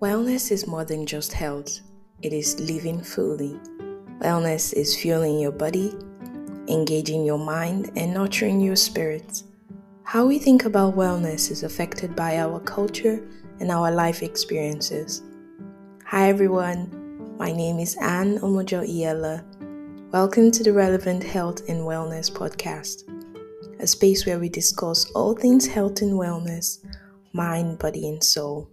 Wellness is more than just health, it is living fully. Wellness is fueling your body, engaging your mind, and nurturing your spirit. How we think about wellness is affected by our culture and our life experiences. Hi everyone, my name is Anne Omojo Iela. Welcome to the Relevant Health and Wellness podcast, a space where we discuss all things health and wellness, mind, body, and soul.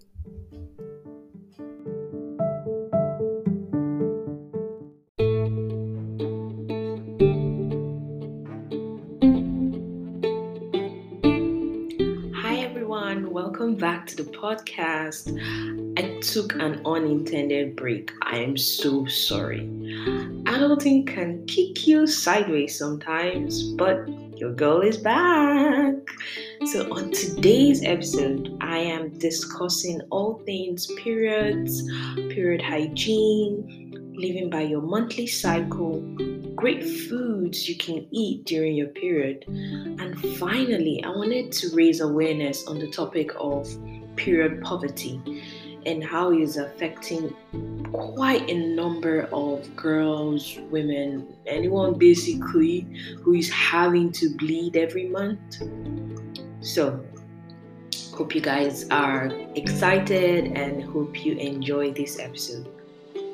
Back to the podcast. I took an unintended break. I am so sorry. Adulting can kick you sideways sometimes, but your girl is back. So, on today's episode, I am discussing all things periods, period hygiene, living by your monthly cycle, great foods you can eat during your period. And finally, I wanted to raise awareness on the topic of period poverty and how it is affecting quite a number of girls, women, anyone basically who is having to bleed every month. So, hope you guys are excited and hope you enjoy this episode.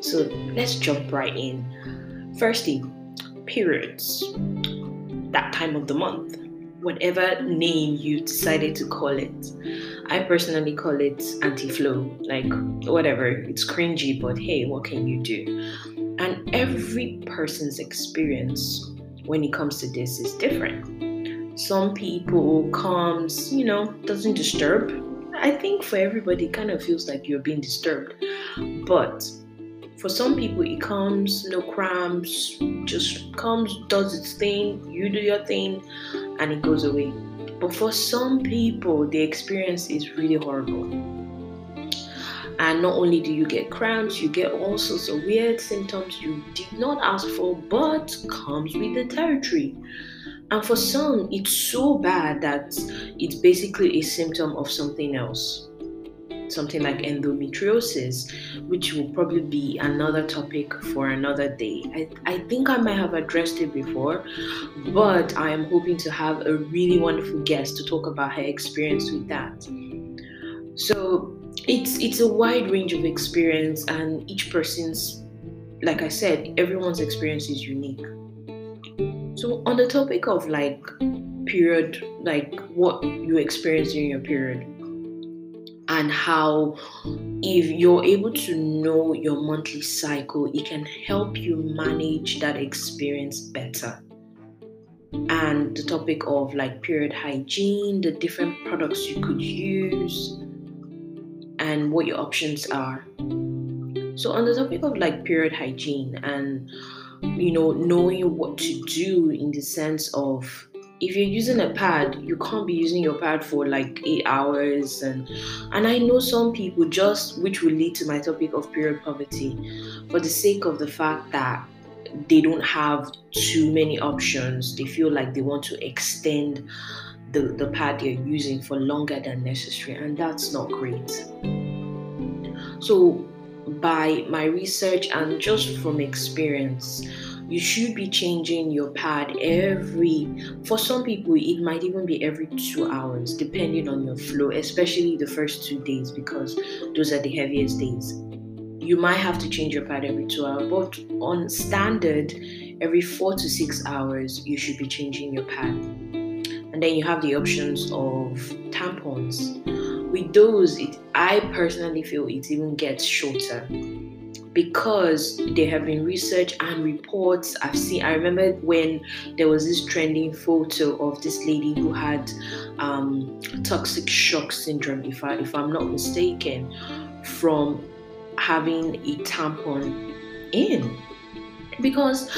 So, let's jump right in. Firstly, periods, that time of the month, whatever name you decided to call it. I personally call it Auntie Flo, like whatever, it's cringy, but hey, what can you do? And every person's experience when it comes to this is different. Some people comes, you know, doesn't disturb. I think for everybody, kind of feels like you're being disturbed. But for some people, it comes, no cramps, just comes, does its thing, you do your thing, and it goes away. But for some people, the experience is really horrible. And not only do you get cramps, you get all sorts of weird symptoms you did not ask for, but comes with the territory. And for some, it's so bad that it's basically a symptom of something else something like endometriosis, which will probably be another topic for another day. I, I think I might have addressed it before, but I am hoping to have a really wonderful guest to talk about her experience with that. So it's it's a wide range of experience and each person's like I said, everyone's experience is unique. So on the topic of like period, like what you experience during your period, and how if you're able to know your monthly cycle, it can help you manage that experience better. And the topic of like period hygiene, the different products you could use, and what your options are. So, on the topic of like period hygiene and you know, knowing what to do in the sense of if you're using a pad, you can't be using your pad for like eight hours and and I know some people just which will lead to my topic of period poverty for the sake of the fact that they don't have too many options. They feel like they want to extend the, the pad they're using for longer than necessary, and that's not great. So by my research and just from experience, you should be changing your pad every for some people it might even be every two hours depending on your flow especially the first two days because those are the heaviest days. You might have to change your pad every two hours but on standard every four to six hours you should be changing your pad. And then you have the options of tampons. With those it, i personally feel it even gets shorter because there have been research and reports I've seen. I remember when there was this trending photo of this lady who had um, toxic shock syndrome, if I if I'm not mistaken, from having a tampon in. Because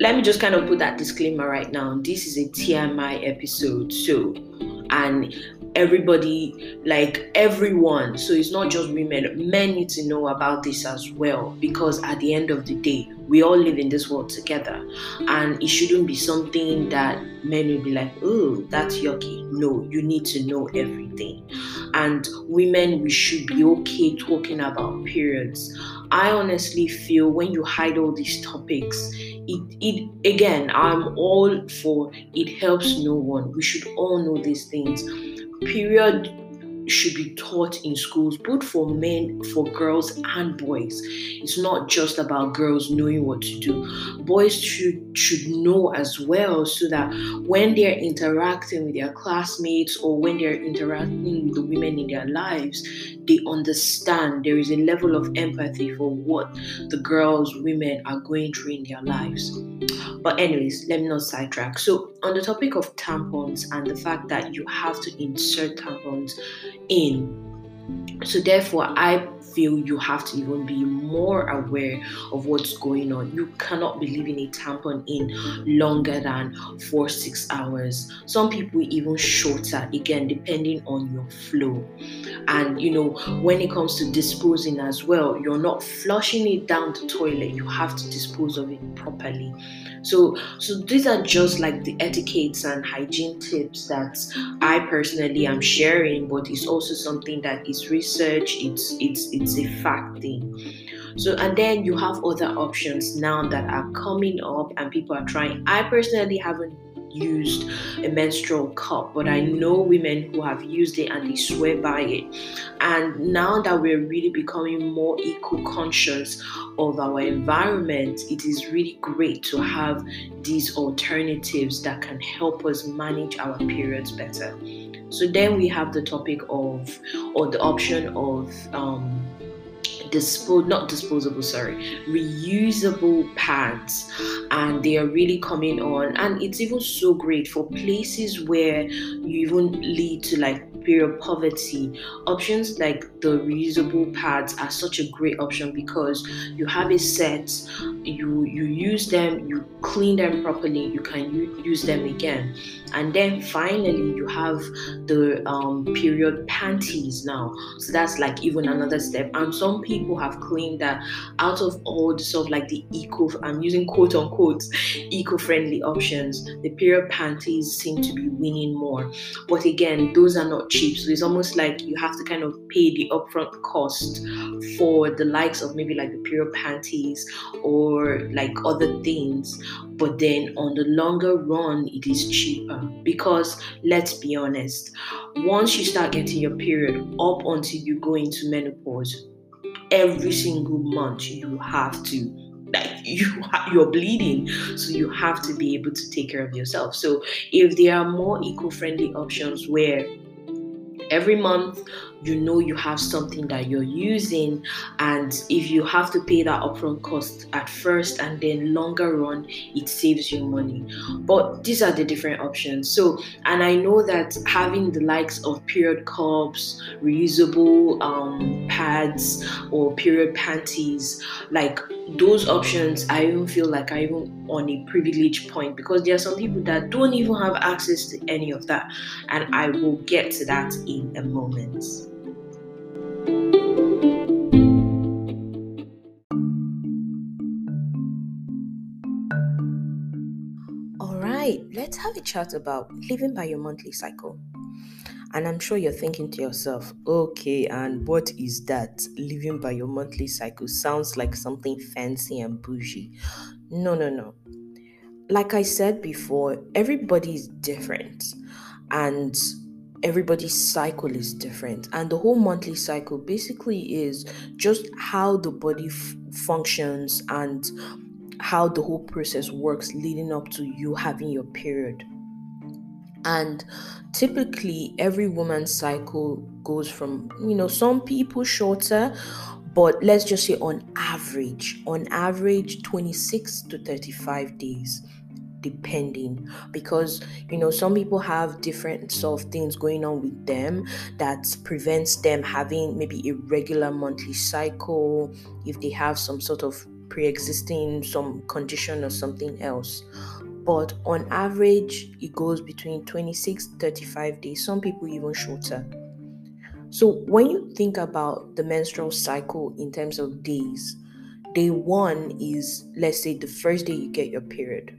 let me just kind of put that disclaimer right now. This is a TMI episode, so and everybody, like everyone. So it's not just women. Men need to know about this as well because at the end of the day, we all live in this world together. And it shouldn't be something that men will be like, oh, that's yucky. No, you need to know everything. and women we should be okay talking about periods i honestly feel when you hide all these topics it, it again i'm all for it helps no one we should all know these things period should be taught in schools, both for men, for girls, and boys. It's not just about girls knowing what to do. Boys should should know as well, so that when they're interacting with their classmates or when they're interacting with the women in their lives, they understand. There is a level of empathy for what the girls, women are going through in their lives. But anyways, let me not sidetrack. So on the topic of tampons and the fact that you have to insert tampons in. So therefore, I feel you have to even be more aware of what's going on. You cannot be leaving a tampon in longer than four six hours. Some people even shorter, again, depending on your flow. And you know, when it comes to disposing as well, you're not flushing it down the toilet, you have to dispose of it properly. So, so these are just like the etiquettes and hygiene tips that I personally am sharing, but it's also something that is research. It's it's it's a fact thing. So, and then you have other options now that are coming up and people are trying. I personally haven't used a menstrual cup, but I know women who have used it and they swear by it. And now that we're really becoming more eco conscious of our environment, it is really great to have these alternatives that can help us manage our periods better. So then we have the topic of, or the option of, um, dispose not disposable sorry reusable pads. And they are really coming on and it's even so great for places where you even lead to like period poverty. Options like the reusable pads are such a great option because you have a set you you use them you clean them properly you can u- use them again. And then finally you have the um, period panties now. So that's like even another step. And some people have claimed that out of all the sort of like the eco i'm using quote unquote eco-friendly options. The period panties seem to be winning more. But again those are not cheap. So it's almost like you have to kind of pay the upfront cost for the likes of maybe like the period panties or like other things. But then on the longer run it is cheaper. Because let's be honest once you start getting your period up until you go into menopause every single month you have to like you you're bleeding. So you have to be able to take care of yourself. So if there are more eco-friendly options where every month you know you have something that you're using and if you have to pay that upfront cost at first and then longer run it saves you money. But these are the different options. So and i know that having the likes of period cups reusable um, pads or period panties like those options i even feel like i even on a privileged point because there are some people that don't even have access to any of that and i will get to that in a moment all right, let's have a chat about living by your monthly cycle. And I'm sure you're thinking to yourself, okay, and what is that? Living by your monthly cycle sounds like something fancy and bougie. No, no, no. Like I said before, everybody is different. And everybody's cycle is different. And the whole monthly cycle basically is just how the body f- functions and how the whole process works leading up to you having your period. And typically every woman's cycle goes from you know some people shorter but let's just say on average on average 26 to 35 days depending. Because you know some people have different sort of things going on with them that prevents them having maybe a regular monthly cycle if they have some sort of pre-existing some condition or something else. But on average it goes between 26 35 days some people even shorter. So when you think about the menstrual cycle in terms of days day one is let's say the first day you get your period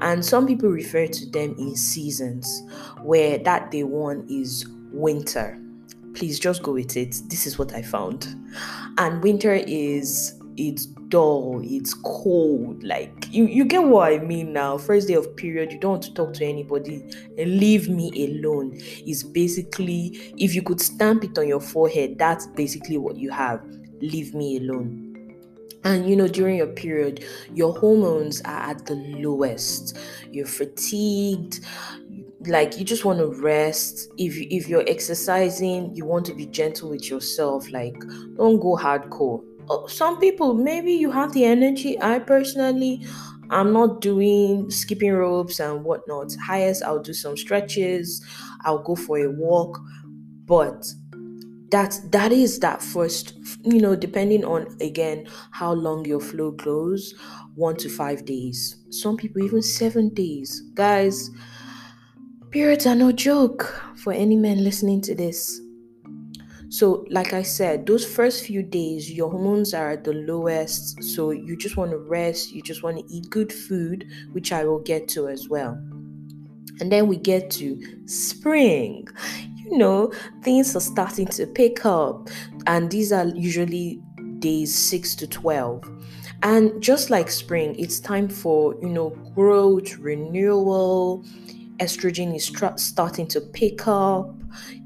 and some people refer to them in seasons, where that day one is winter. please just go with it. This is what I found. And winter is it's dull, it's cold. Like you, you get what I mean now. First day of period, you don't want to talk to anybody. Leave me alone. Is basically if you could stamp it on your forehead, that's basically what you have. Leave me alone. And you know, during your period, your hormones are at the lowest. You're fatigued, like you just want to rest. If you, if you're exercising you want to be gentle with yourself. Like don't go hardcore. Oh, some people maybe you have the energy. I personally i'm not doing skipping ropes and whatnot. Highest i'll do some stretches. I'll go for a walk. But that that is that first you know depending on again how long your flow goes one to five days some people even seven days guys Periods are no joke for any man listening to this. So, like I said, those first few days, your hormones are at the lowest. So, you just want to rest, you just want to eat good food, which I will get to as well. And then we get to spring. You know, things are starting to pick up, and these are usually days 6 to 12. And just like spring, it's time for, you know, growth, renewal, estrogen is tra- starting to pick up,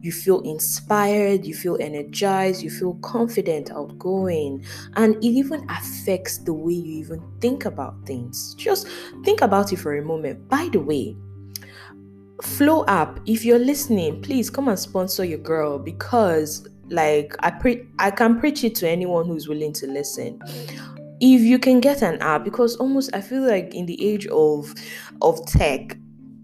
you feel inspired, you feel energized, you feel confident, outgoing, and it even affects the way you even think about things. Just think about it for a moment. By the way, Flo app, if you're listening, please come and sponsor your girl because like I pre- I can preach it to anyone who's willing to listen. If you can get an app because almost i feel like in the age of of tech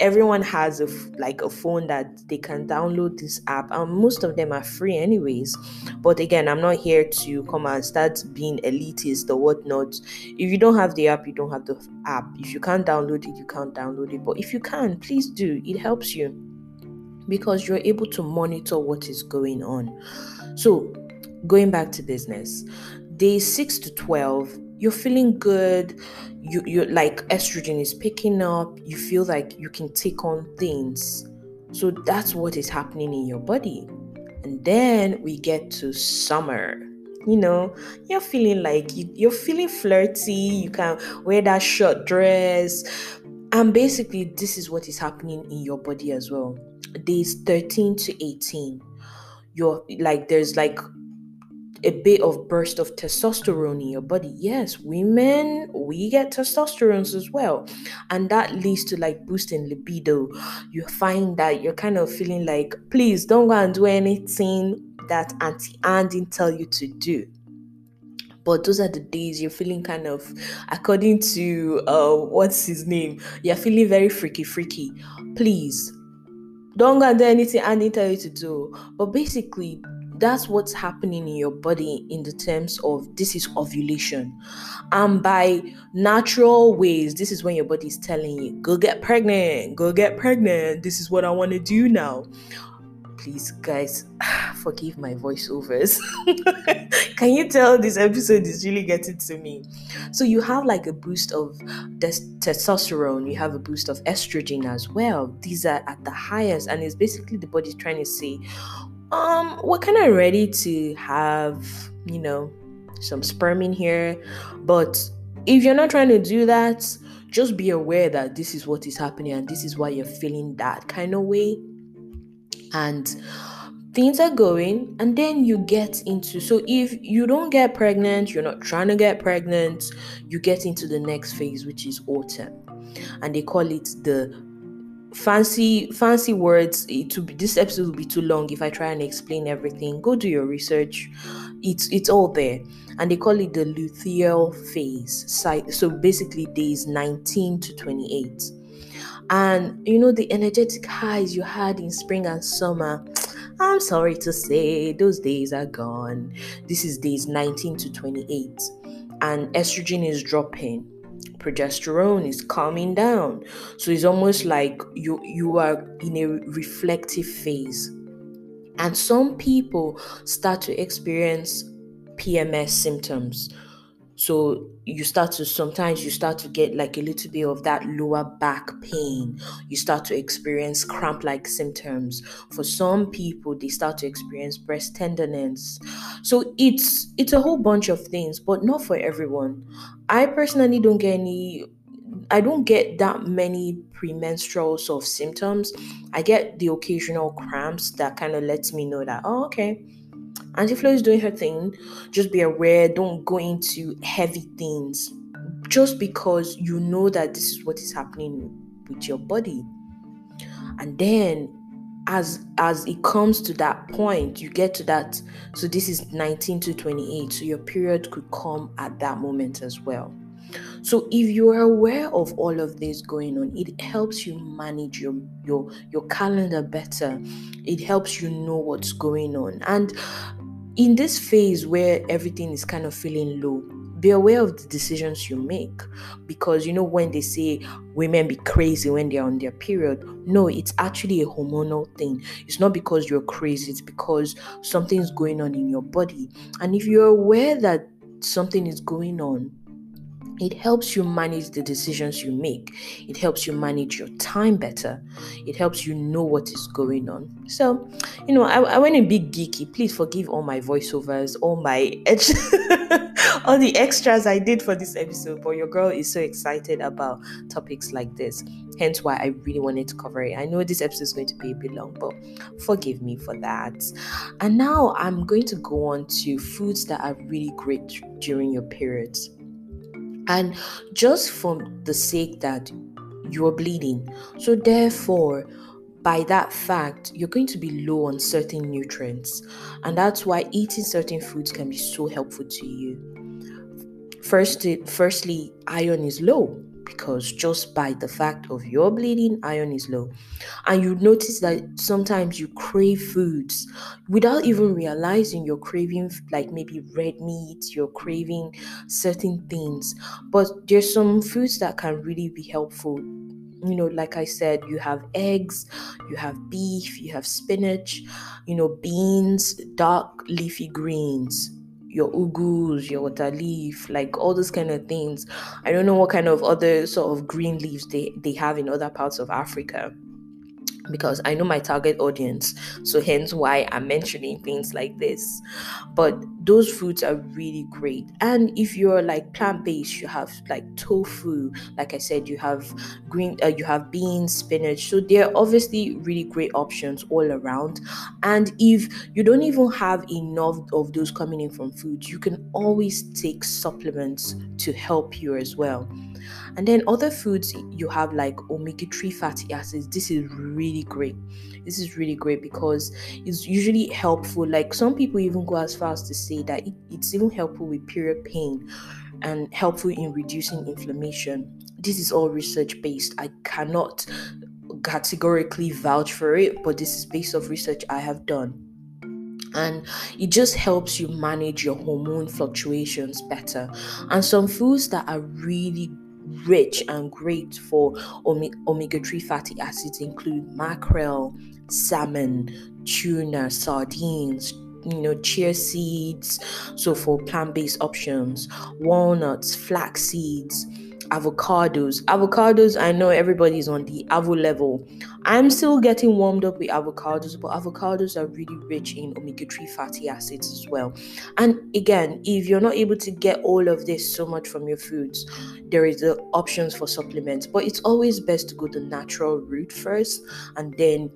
everyone has a like a phone that they can download this app and most of them are free anyways. But again i'm not here to come and start being elitist or whatnot. If you don't have the app you don't have the app. If you can't download it you can't download it. But if you can please do. It helps you because you're able to monitor what is going on. So going back to business day 6 to 12 you're feeling good you you like estrogen is picking up you feel like you can take on things. So that's what is happening in your body. And then we get to summer. You know you're feeling like you, you're feeling flirty you can wear that short dress. And basically this is what is happening in your body as well. Days 13 to 18 you're like there's like a bit of burst of testosterone in your body. Yes, women we get testosterone as well, and that leads to like boosting libido. You find that you're kind of feeling like, please don't go and do anything that Auntie Anne didn't tell you to do. But those are the days you're feeling kind of, according to uh, what's his name, you're feeling very freaky, freaky. Please don't go and do anything didn't tell you to do. But basically, that's what's happening in your body in the terms of this is ovulation. And by natural ways, this is when your body is telling you, go get pregnant, go get pregnant. This is what I want to do now. Please, guys, forgive my voiceovers. Can you tell this episode is really getting to me? So, you have like a boost of testosterone, you have a boost of estrogen as well. These are at the highest, and it's basically the body trying to say, um we're kind of ready to have you know some sperm in here but if you're not trying to do that just be aware that this is what is happening and this is why you're feeling that kind of way. And things are going and then you get into so if you don't get pregnant you're not trying to get pregnant you get into the next phase which is autumn. And they call it the fancy fancy words it will be this episode will be too long if i try and explain everything. Go do your research. It's it's all there. And they call it the luteal phase. So basically days 19 to 28 and you know the energetic highs you had in spring and summer i'm sorry to say those days are gone. This is days 19 to 28 and estrogen is dropping progesterone is calming down. So it's almost like you you are in a reflective phase. And some people start to experience pms symptoms. So you start to sometimes you start to get like a little bit of that lower back pain. You start to experience cramp like symptoms. For some people they start to experience breast tenderness. So it's it's a whole bunch of things but not for everyone. I personally don't get any I don't get that many premenstrual sort of symptoms. I get the occasional cramps that kind of lets me know that, oh, okay, Auntie Flo is doing her thing. Just be aware, don't go into heavy things just because you know that this is what is happening with your body. And then as as it comes to that point you get to that so this is 19 to 28 so your period could come at that moment as well so if you are aware of all of this going on, it helps you manage your your your calendar better. It helps you know what's going on. And in this phase where everything is kind of feeling low, be aware of the decisions you make. Because you know when they say women be crazy when they're on their period no it's actually a hormonal thing. It's not because you're crazy it's because something's going on in your body. And if you're aware that something is going on it helps you manage the decisions you make. It helps you manage your time better. It helps you know what is going on. So, you know, I, I went a bit geeky. Please forgive all my voiceovers, all my all the extras I did for this episode. But your girl is so excited about topics like this. Hence why I really wanted to cover it. I know this episode is going to be a bit long, but forgive me for that. And now I'm going to go on to foods that are really great during your periods. And just for the sake that you're bleeding, so therefore, by that fact, you're going to be low on certain nutrients, and that's why eating certain foods can be so helpful to you. First, firstly, iron is low because just by the fact of your bleeding, iron is low. And you notice that sometimes you crave foods without even realizing you're craving, like maybe red meat, you're craving certain things. But there's some foods that can really be helpful. You know, like I said, you have eggs, you have beef, you have spinach, you know, beans, dark leafy greens your ugus, your water leaf, like all those kind of things. I don't know what kind of other sort of green leaves they, they have in other parts of Africa because I know my target audience. So hence why I'm mentioning things like this. But those foods are really great. And if you're like plant-based, you have like tofu, like I said, you have green uh, you have beans, spinach. So they're obviously really great options all around. And if you don't even have enough of those coming in from food, you can always take supplements to help you as well. And then other foods you have like omega 3 fatty acids. This is really great. This is really great because it's usually helpful. Like some people even go as far as to say that it, it's even helpful with period pain and helpful in reducing inflammation. This is all research based. I cannot categorically vouch for it, but this is based off research I have done and it just helps you manage your hormone fluctuations better. And some foods that are really rich and great for omega 3 fatty acids include mackerel, salmon, tuna, sardines, you know, chia seeds, so for plant based options, walnuts, flax seeds avocados. Avocados, I know everybody's on the avo level. I'm still getting warmed up with avocados, but avocados are really rich in omega 3 fatty acids as well. And again, if you're not able to get all of this so much from your foods, there is the options for supplements, but it's always best to go the natural route first and then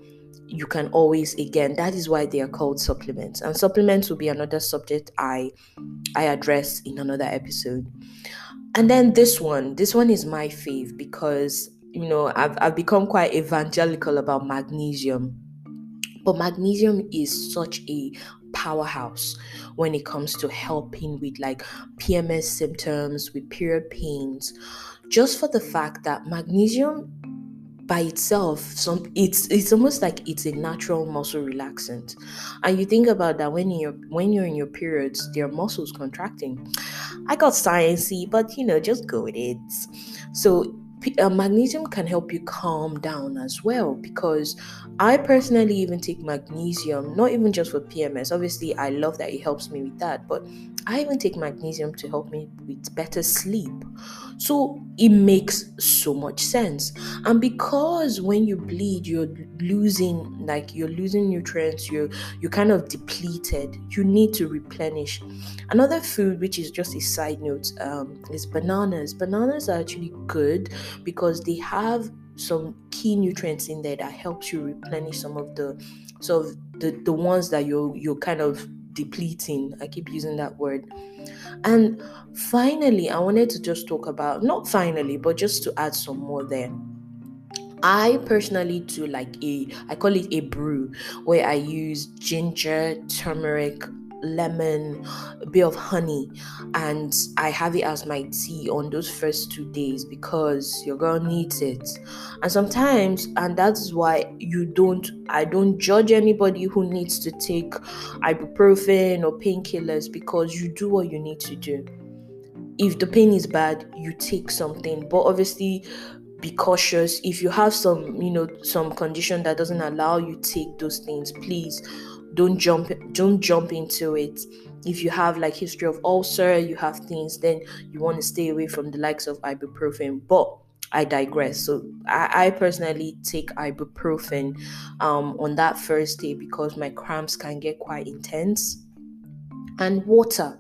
you can always again that is why they are called supplements and supplements will be another subject i i address in another episode and then this one, this one is my fave because you know I've I've become quite evangelical about magnesium. But magnesium is such a powerhouse when it comes to helping with like PMS symptoms, with period pains, just for the fact that magnesium by itself some it's it's almost like it's a natural muscle relaxant. And you think about that when you're when you're in your periods their muscles contracting. I got sciencey but you know just go with it. So uh, magnesium can help you calm down as well because I personally even take magnesium, not even just for PMS. Obviously, I love that it helps me with that, but I even take magnesium to help me with better sleep. So it makes so much sense. And because when you bleed, you're losing like you're losing nutrients, you're you kind of depleted. You need to replenish. Another food, which is just a side note, um, is bananas. Bananas are actually good because they have some key nutrients in there that helps you replenish some of the sort of the, the ones that you're you're kind of depleting. I keep using that word. And finally, I wanted to just talk about not finally, but just to add some more there. I personally do like a I call it a brew where I use ginger, turmeric, lemon, a bit of honey, and I have it as my tea on those first two days because your girl needs it. And sometimes, and that's why you don't, I don't judge anybody who needs to take ibuprofen or painkillers because you do what you need to do. If the pain is bad, you take something, but obviously, be cautious if you have some you know some condition that doesn't allow you take those things please don't jump don't jump into it if you have like history of ulcer you have things then you want to stay away from the likes of ibuprofen but I digress. So I, I personally take ibuprofen um, on that first day because my cramps can get quite intense. And water,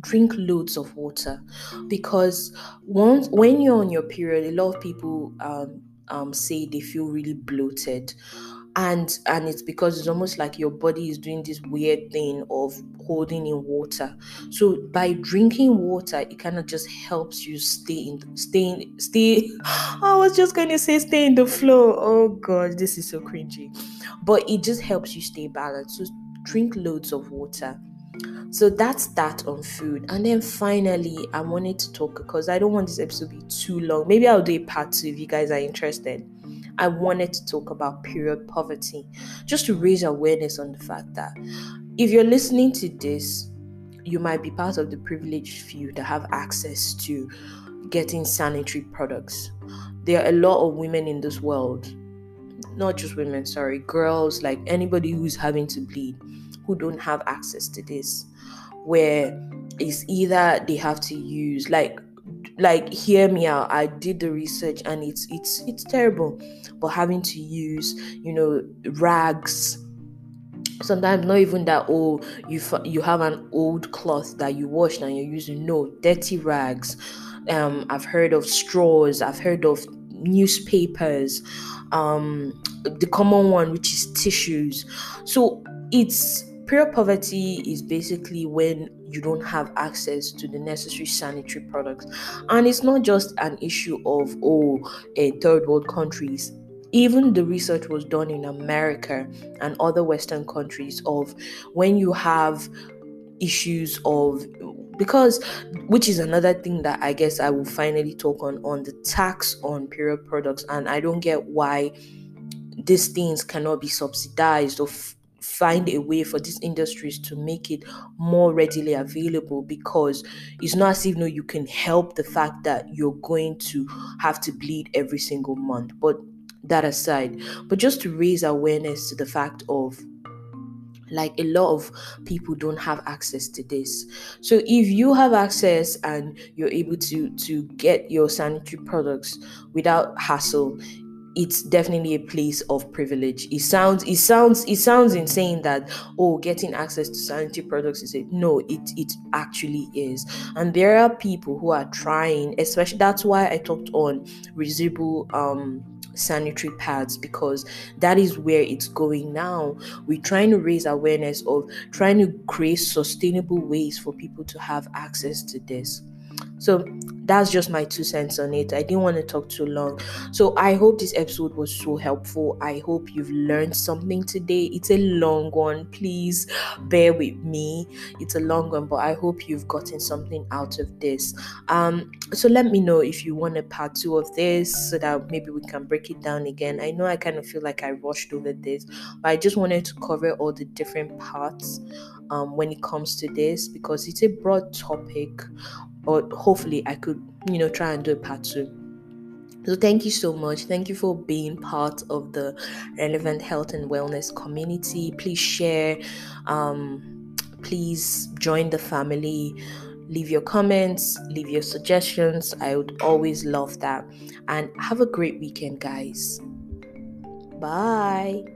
drink loads of water because once when you're on your period, a lot of people um, um, say they feel really bloated and and it's because it's almost like your body is doing this weird thing of holding in water. So by drinking water it kind of just helps you stay in stay in, stay i was just going to say stay in the flow. Oh god this is so cringy. But it just helps you stay balanced. So drink loads of water. So that's that on food. And then finally i wanted to talk because i don't want this episode to be too long. Maybe i'll do a part two if you guys are interested I wanted to talk about period poverty just to raise awareness on the fact that if you're listening to this, you might be part of the privileged few that have access to getting sanitary products. There are a lot of women in this world, not just women, sorry, girls, like anybody who's having to bleed, who don't have access to this, where it's either they have to use, like, like hear me out i did the research and it's it's it's terrible but having to use you know rags sometimes not even that oh you you have an old cloth that you washed and you're using no dirty rags um i've heard of straws i've heard of newspapers um the common one which is tissues so it's Period poverty is basically when you don't have access to the necessary sanitary products. And it's not just an issue of, oh, third world countries. Even the research was done in America and other Western countries of when you have issues of because which is another thing that I guess I will finally talk on on the tax on period products. And I don't get why these things cannot be subsidized or f- find a way for these industries to make it more readily available because it's not as if know you can help the fact that you're going to have to bleed every single month. But that aside but just to raise awareness to the fact of like a lot of people don't have access to this so if you have access and you're able to to get your sanitary products without hassle it's definitely a place of privilege. It sounds it sounds it sounds insane that oh getting access to sanitary products is it no it it actually is. And there are people who are trying, especially that's why I talked on reusable um sanitary pads because that is where it's going now. We're trying to raise awareness of trying to create sustainable ways for people to have access to this. So that's just my two cents on it. I didn't want to talk too long. So I hope this episode was so helpful. I hope you've learned something today. It's a long one. Please bear with me. It's a long one, but I hope you've gotten something out of this. Um, so let me know if you want a part two of this so that maybe we can break it down again. I know I kind of feel like I rushed over this, but I just wanted to cover all the different parts um, when it comes to this because it's a broad topic or hopefully I could, you know, try and do a part two. So, thank you so much. Thank you for being part of the relevant health and wellness community. Please share, um, please join the family. Leave your comments, leave your suggestions. I would always love that. And have a great weekend, guys. Bye.